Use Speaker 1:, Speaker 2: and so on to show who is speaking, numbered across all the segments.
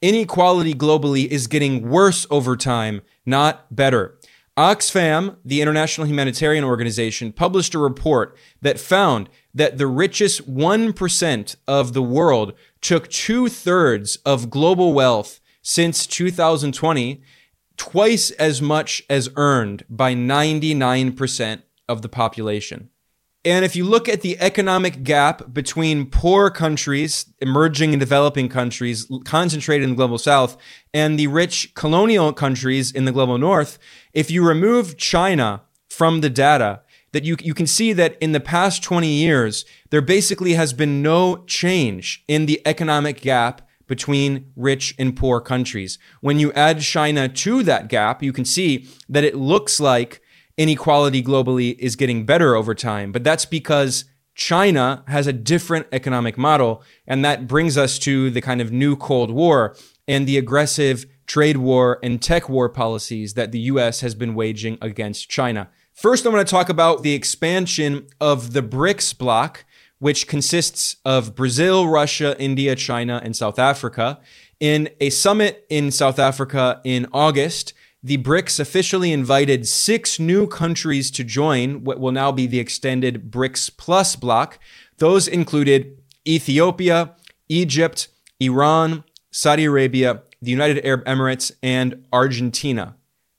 Speaker 1: inequality globally is getting worse over time, not better. Oxfam, the international humanitarian organization, published a report that found that the richest 1% of the world took two thirds of global wealth since 2020, twice as much as earned by 99% of the population. And if you look at the economic gap between poor countries, emerging and developing countries concentrated in the global south, and the rich colonial countries in the global north, if you remove China from the data, that you, you can see that in the past 20 years, there basically has been no change in the economic gap between rich and poor countries. When you add China to that gap, you can see that it looks like inequality globally is getting better over time. But that's because China has a different economic model. And that brings us to the kind of new Cold War and the aggressive trade war and tech war policies that the US has been waging against China. First, I want to talk about the expansion of the BRICS bloc, which consists of Brazil, Russia, India, China, and South Africa. In a summit in South Africa in August, the BRICS officially invited six new countries to join what will now be the extended BRICS Plus bloc. Those included Ethiopia, Egypt, Iran, Saudi Arabia, the United Arab Emirates, and Argentina.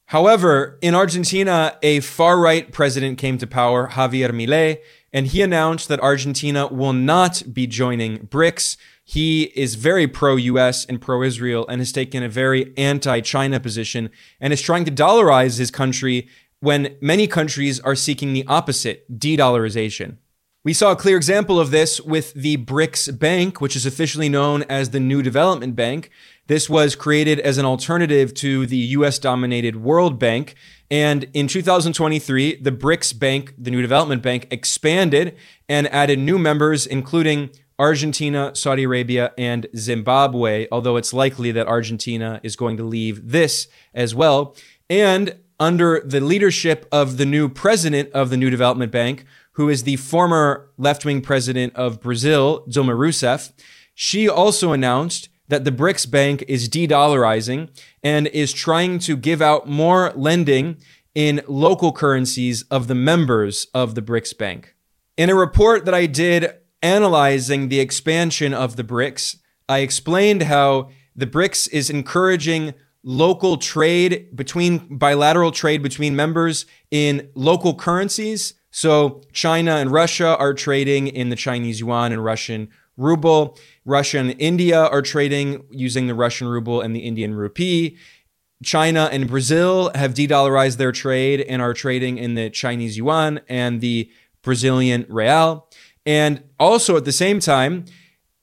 Speaker 1: However, in Argentina, a far right president came to power, Javier Milei, and he announced that Argentina will not be joining BRICS. He is very pro US and pro Israel and has taken a very anti China position and is trying to dollarize his country when many countries are seeking the opposite de dollarization. We saw a clear example of this with the BRICS Bank, which is officially known as the New Development Bank. This was created as an alternative to the US dominated World Bank. And in 2023, the BRICS Bank, the New Development Bank, expanded and added new members, including Argentina, Saudi Arabia, and Zimbabwe, although it's likely that Argentina is going to leave this as well. And under the leadership of the new president of the New Development Bank, who is the former left wing president of Brazil, Dilma Rousseff, she also announced that the BRICS Bank is de dollarizing and is trying to give out more lending in local currencies of the members of the BRICS Bank. In a report that I did analyzing the expansion of the BRICS, I explained how the BRICS is encouraging local trade between bilateral trade between members in local currencies. So China and Russia are trading in the Chinese yuan and Russian ruble. Russia and India are trading using the Russian ruble and the Indian rupee. China and Brazil have de-dollarized their trade and are trading in the Chinese yuan and the Brazilian real. And also at the same time,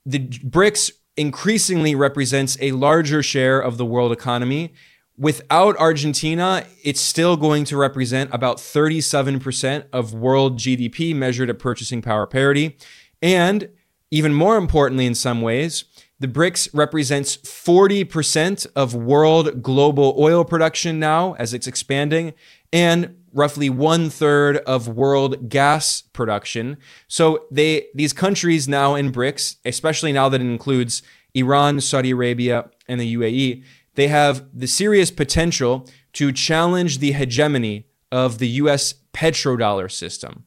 Speaker 1: the BRICS increasingly represents a larger share of the world economy. Without Argentina, it's still going to represent about 37% of world GDP measured at purchasing power parity. And even more importantly, in some ways, the BRICS represents 40% of world global oil production now as it's expanding. And roughly one third of world gas production. So they these countries now in BRICS, especially now that it includes Iran, Saudi Arabia, and the UAE, they have the serious potential to challenge the hegemony of the US petrodollar system.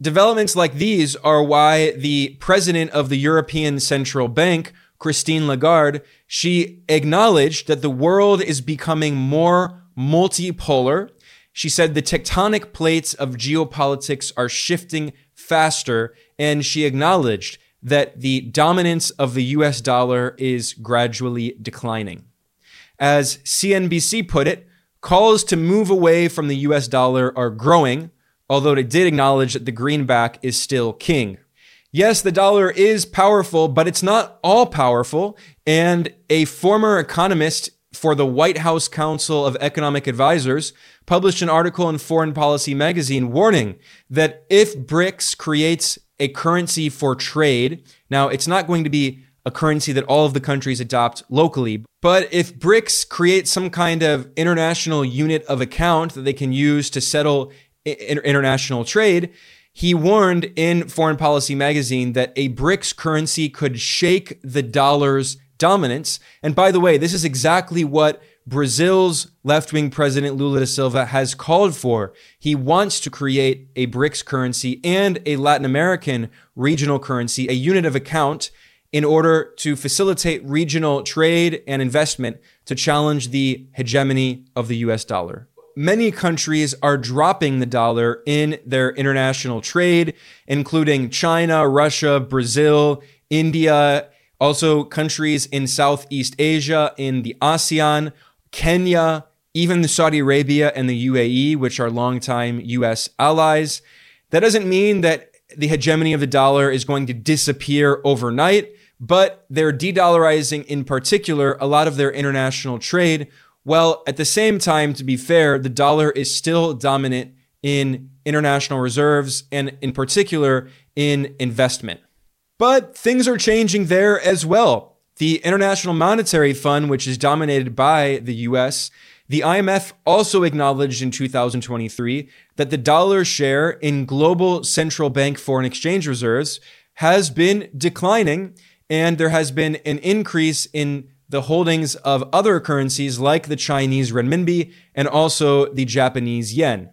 Speaker 1: Developments like these are why the president of the European Central Bank, Christine Lagarde, she acknowledged that the world is becoming more multipolar she said the tectonic plates of geopolitics are shifting faster, and she acknowledged that the dominance of the US dollar is gradually declining. As CNBC put it, calls to move away from the US dollar are growing, although it did acknowledge that the greenback is still king. Yes, the dollar is powerful, but it's not all powerful. And a former economist for the White House Council of Economic Advisors published an article in Foreign Policy magazine warning that if BRICS creates a currency for trade, now it's not going to be a currency that all of the countries adopt locally. But if BRICS creates some kind of international unit of account that they can use to settle international trade, he warned in Foreign Policy magazine that a BRICS currency could shake the dollar's dominance. And by the way, this is exactly what Brazil's left wing president Lula da Silva has called for. He wants to create a BRICS currency and a Latin American regional currency, a unit of account, in order to facilitate regional trade and investment to challenge the hegemony of the US dollar. Many countries are dropping the dollar in their international trade, including China, Russia, Brazil, India, also countries in Southeast Asia, in the ASEAN, Kenya, even the Saudi Arabia and the UAE, which are longtime US allies. That doesn't mean that the hegemony of the dollar is going to disappear overnight, but they're de dollarizing in particular a lot of their international trade. Well, at the same time, to be fair, the dollar is still dominant in international reserves and in particular in investment. But things are changing there as well. The International Monetary Fund, which is dominated by the US, the IMF also acknowledged in 2023 that the dollar share in global central bank foreign exchange reserves has been declining, and there has been an increase in the holdings of other currencies like the Chinese renminbi and also the Japanese yen.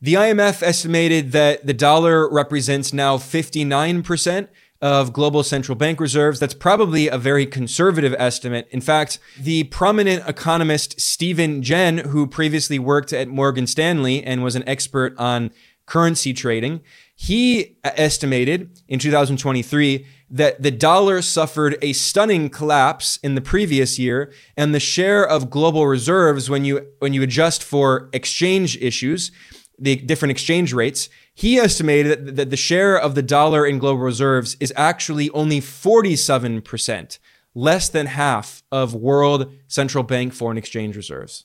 Speaker 1: The IMF estimated that the dollar represents now 59% of global central bank reserves. That's probably a very conservative estimate. In fact, the prominent economist Stephen Jen, who previously worked at Morgan Stanley and was an expert on currency trading, he estimated in 2023 that the dollar suffered a stunning collapse in the previous year and the share of global reserves when you when you adjust for exchange issues the different exchange rates, he estimated that the share of the dollar in global reserves is actually only 47%, less than half of world central bank foreign exchange reserves.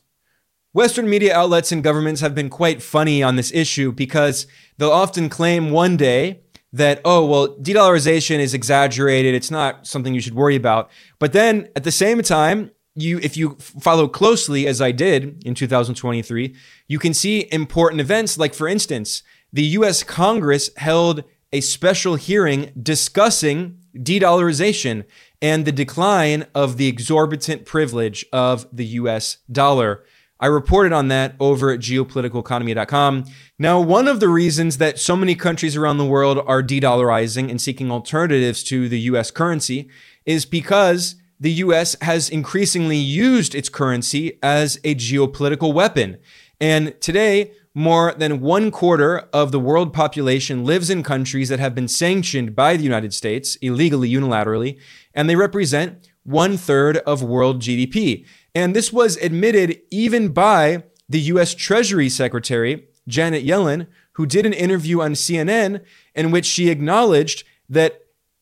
Speaker 1: Western media outlets and governments have been quite funny on this issue because they'll often claim one day that, oh, well, de dollarization is exaggerated. It's not something you should worry about. But then at the same time, you if you follow closely as I did in 2023, you can see important events like for instance, the US Congress held a special hearing discussing de-dollarization and the decline of the exorbitant privilege of the US dollar. I reported on that over at geopoliticaleconomy.com. Now, one of the reasons that so many countries around the world are de dollarizing and seeking alternatives to the US currency is because the US has increasingly used its currency as a geopolitical weapon. And today, more than one quarter of the world population lives in countries that have been sanctioned by the United States illegally, unilaterally, and they represent one third of world GDP. And this was admitted even by the US Treasury Secretary, Janet Yellen, who did an interview on CNN in which she acknowledged that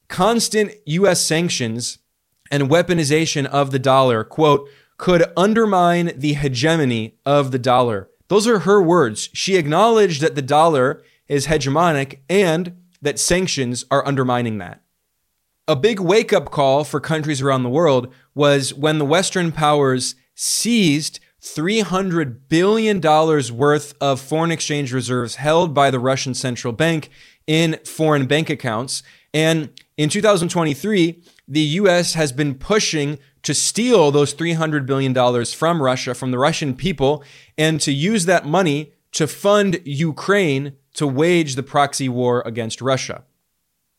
Speaker 1: constant US sanctions and weaponization of the dollar, quote, could undermine the hegemony of the dollar. Those are her words. She acknowledged that the dollar is hegemonic and that sanctions are undermining that. A big wake up call for countries around the world was when the Western powers seized $300 billion worth of foreign exchange reserves held by the Russian central bank in foreign bank accounts. And in 2023, the US has been pushing to steal those $300 billion from Russia, from the Russian people, and to use that money to fund Ukraine to wage the proxy war against Russia.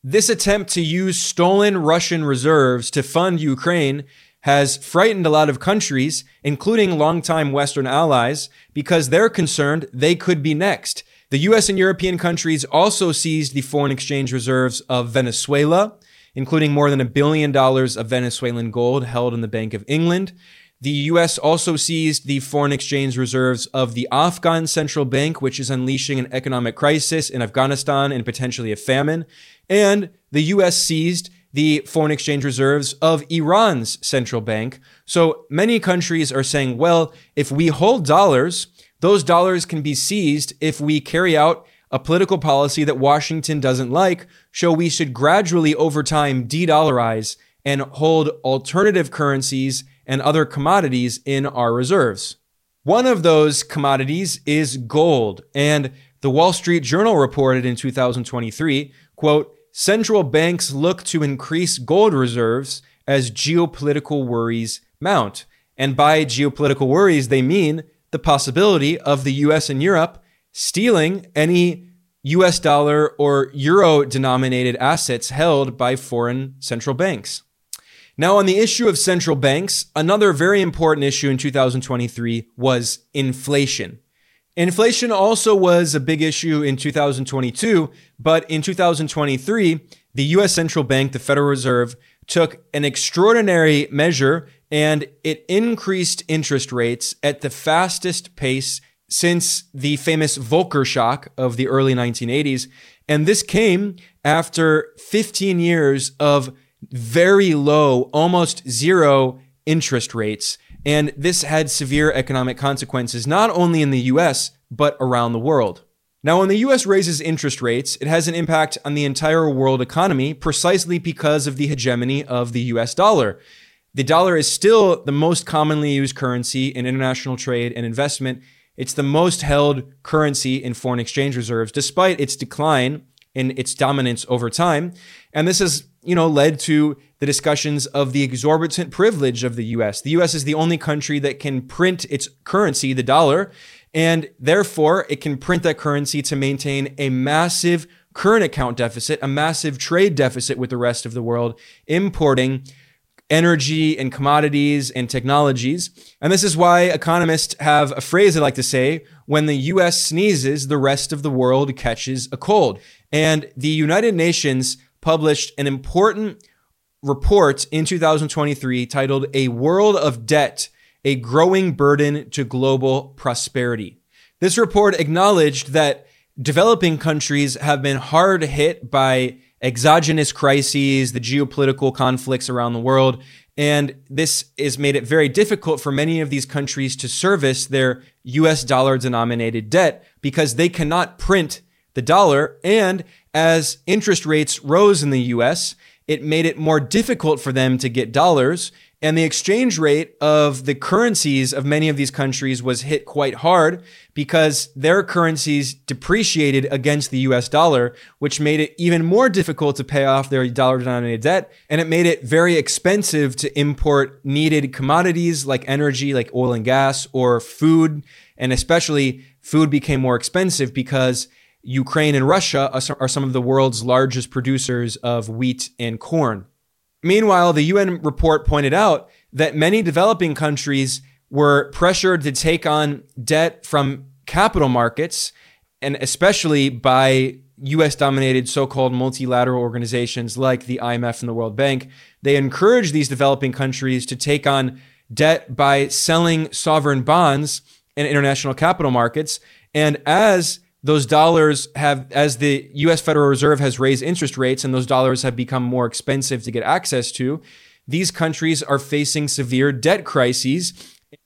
Speaker 1: This attempt to use stolen Russian reserves to fund Ukraine has frightened a lot of countries, including longtime Western allies, because they're concerned they could be next. The US and European countries also seized the foreign exchange reserves of Venezuela, including more than a billion dollars of Venezuelan gold held in the Bank of England. The US also seized the foreign exchange reserves of the Afghan central bank, which is unleashing an economic crisis in Afghanistan and potentially a famine. And the US seized the foreign exchange reserves of Iran's central bank. So many countries are saying, well, if we hold dollars, those dollars can be seized if we carry out a political policy that Washington doesn't like, so we should gradually over time de dollarize and hold alternative currencies and other commodities in our reserves. One of those commodities is gold. And the Wall Street Journal reported in 2023, quote, central banks look to increase gold reserves as geopolitical worries mount. And by geopolitical worries, they mean the possibility of the US and Europe stealing any US dollar or euro denominated assets held by foreign central banks. Now, on the issue of central banks, another very important issue in 2023 was inflation. Inflation also was a big issue in 2022, but in 2023, the US Central Bank, the Federal Reserve, took an extraordinary measure and it increased interest rates at the fastest pace since the famous Volcker shock of the early 1980s. And this came after 15 years of very low, almost zero interest rates. And this had severe economic consequences, not only in the US, but around the world. Now, when the US raises interest rates, it has an impact on the entire world economy precisely because of the hegemony of the US dollar. The dollar is still the most commonly used currency in international trade and investment. It's the most held currency in foreign exchange reserves, despite its decline in its dominance over time. And this has, you know, led to the discussions of the exorbitant privilege of the US. The US is the only country that can print its currency, the dollar, and therefore it can print that currency to maintain a massive current account deficit, a massive trade deficit with the rest of the world, importing energy and commodities and technologies. And this is why economists have a phrase they like to say when the US sneezes, the rest of the world catches a cold. And the United Nations published an important report in 2023 titled A World of Debt, a Growing Burden to Global Prosperity. This report acknowledged that developing countries have been hard hit by exogenous crises, the geopolitical conflicts around the world. And this has made it very difficult for many of these countries to service their US dollar denominated debt because they cannot print the dollar. And as interest rates rose in the US, it made it more difficult for them to get dollars. And the exchange rate of the currencies of many of these countries was hit quite hard because their currencies depreciated against the US dollar, which made it even more difficult to pay off their dollar denominated debt. And it made it very expensive to import needed commodities like energy, like oil and gas, or food. And especially food became more expensive because Ukraine and Russia are some of the world's largest producers of wheat and corn. Meanwhile, the UN report pointed out that many developing countries were pressured to take on debt from capital markets, and especially by US dominated so called multilateral organizations like the IMF and the World Bank. They encouraged these developing countries to take on debt by selling sovereign bonds in international capital markets. And as those dollars have, as the US Federal Reserve has raised interest rates and those dollars have become more expensive to get access to, these countries are facing severe debt crises.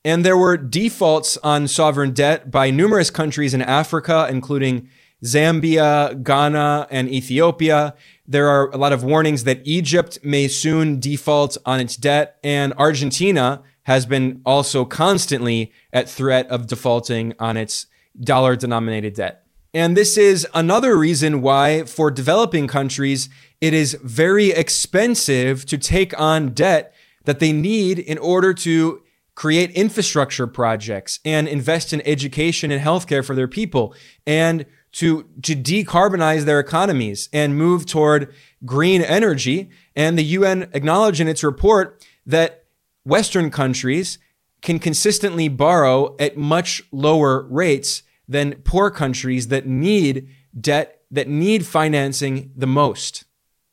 Speaker 1: And there were defaults on sovereign debt by numerous countries in Africa, including Zambia, Ghana, and Ethiopia. There are a lot of warnings that Egypt may soon default on its debt, and Argentina has been also constantly at threat of defaulting on its dollar denominated debt. And this is another reason why, for developing countries, it is very expensive to take on debt that they need in order to create infrastructure projects and invest in education and healthcare for their people and to, to decarbonize their economies and move toward green energy. And the UN acknowledged in its report that Western countries can consistently borrow at much lower rates than poor countries that need debt, that need financing the most.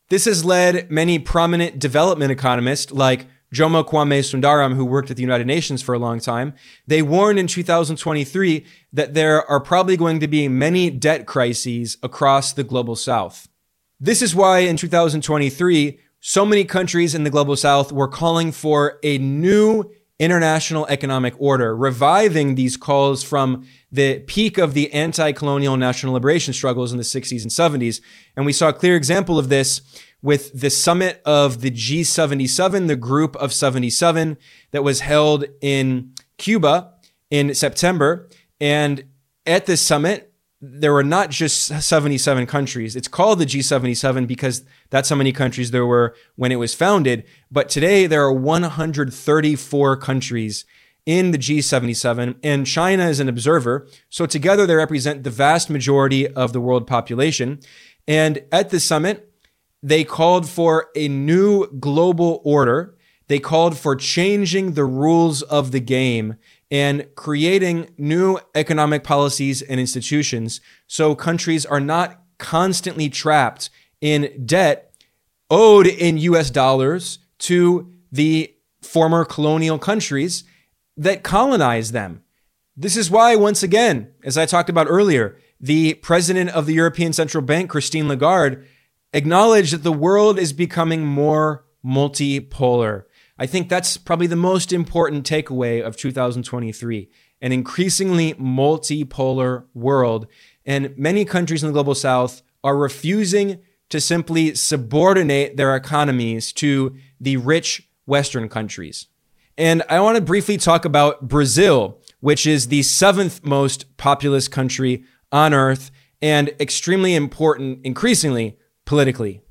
Speaker 1: This has led many prominent development economists like Jomo Kwame Sundaram, who worked at the United Nations for a long time, they warned in 2023 that there are probably going to be many debt crises across the global south. This is why in 2023, so many countries in the global south were calling for a new international economic order, reviving these calls from the peak of the anti-colonial national liberation struggles in the 60s and 70s. And we saw a clear example of this with the summit of the G77, the group of 77 that was held in Cuba in September. And at this summit, there were not just 77 countries. It's called the G77 because that's how many countries there were when it was founded. But today there are 134 countries in the G77, and China is an observer. So together they represent the vast majority of the world population. And at the summit, they called for a new global order. They called for changing the rules of the game and creating new economic policies and institutions so countries are not constantly trapped in debt owed in US dollars to the former colonial countries that colonized them. This is why, once again, as I talked about earlier, the president of the European Central Bank, Christine Lagarde, acknowledged that the world is becoming more multipolar. I think that's probably the most important takeaway of 2023 an increasingly multipolar world. And many countries in the global south are refusing to simply subordinate their economies to the rich Western countries. And I want to briefly talk about Brazil, which is the seventh most populous country on earth and extremely important, increasingly politically.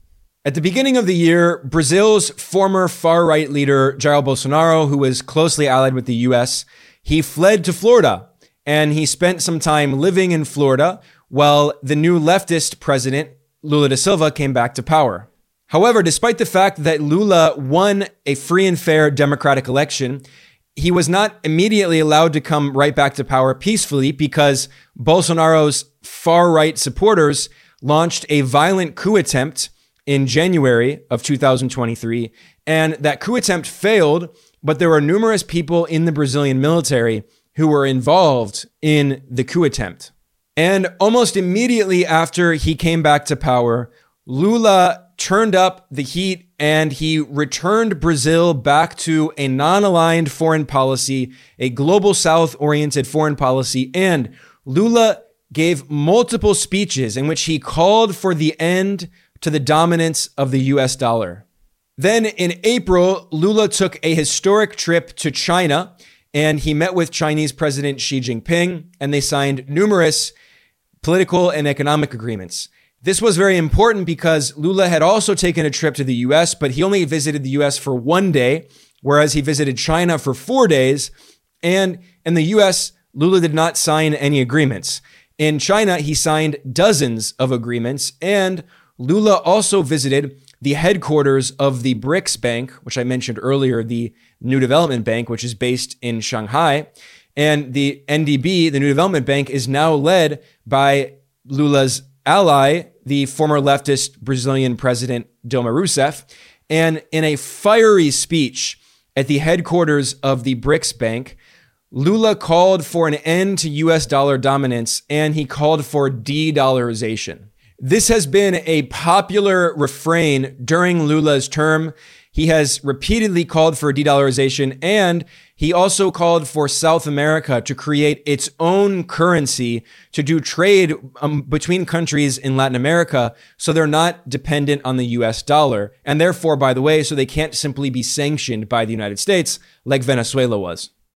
Speaker 1: At the beginning of the year, Brazil's former far right leader, Jair Bolsonaro, who was closely allied with the US, he fled to Florida and he spent some time living in Florida while the new leftist president, Lula da Silva, came back to power. However, despite the fact that Lula won a free and fair democratic election, he was not immediately allowed to come right back to power peacefully because Bolsonaro's far right supporters launched a violent coup attempt in January of 2023. And that coup attempt failed, but there were numerous people in the Brazilian military who were involved in the coup attempt. And almost immediately after he came back to power, Lula turned up the heat and he returned Brazil back to a non aligned foreign policy, a global south oriented foreign policy. And Lula gave multiple speeches in which he called for the end to the dominance of the US dollar. Then in April, Lula took a historic trip to China and he met with Chinese President Xi Jinping and they signed numerous political and economic agreements. This was very important because Lula had also taken a trip to the US, but he only visited the US for one day, whereas he visited China for four days. And in the US, Lula did not sign any agreements. In China, he signed dozens of agreements and Lula also visited the headquarters of the BRICS Bank, which I mentioned earlier, the New Development Bank, which is based in Shanghai. And the NDB, the New Development Bank, is now led by Lula's ally, the former leftist Brazilian president Dilma Rousseff. And in a fiery speech at the headquarters of the BRICS Bank, Lula called for an end to US dollar dominance and he called for de dollarization. This has been a popular refrain during Lula's term. He has repeatedly called for de-dollarization and he also called for South America to create its own currency to do trade um, between countries in Latin America so they're not dependent on the US dollar. And therefore, by the way, so they can't simply be sanctioned by the United States like Venezuela was.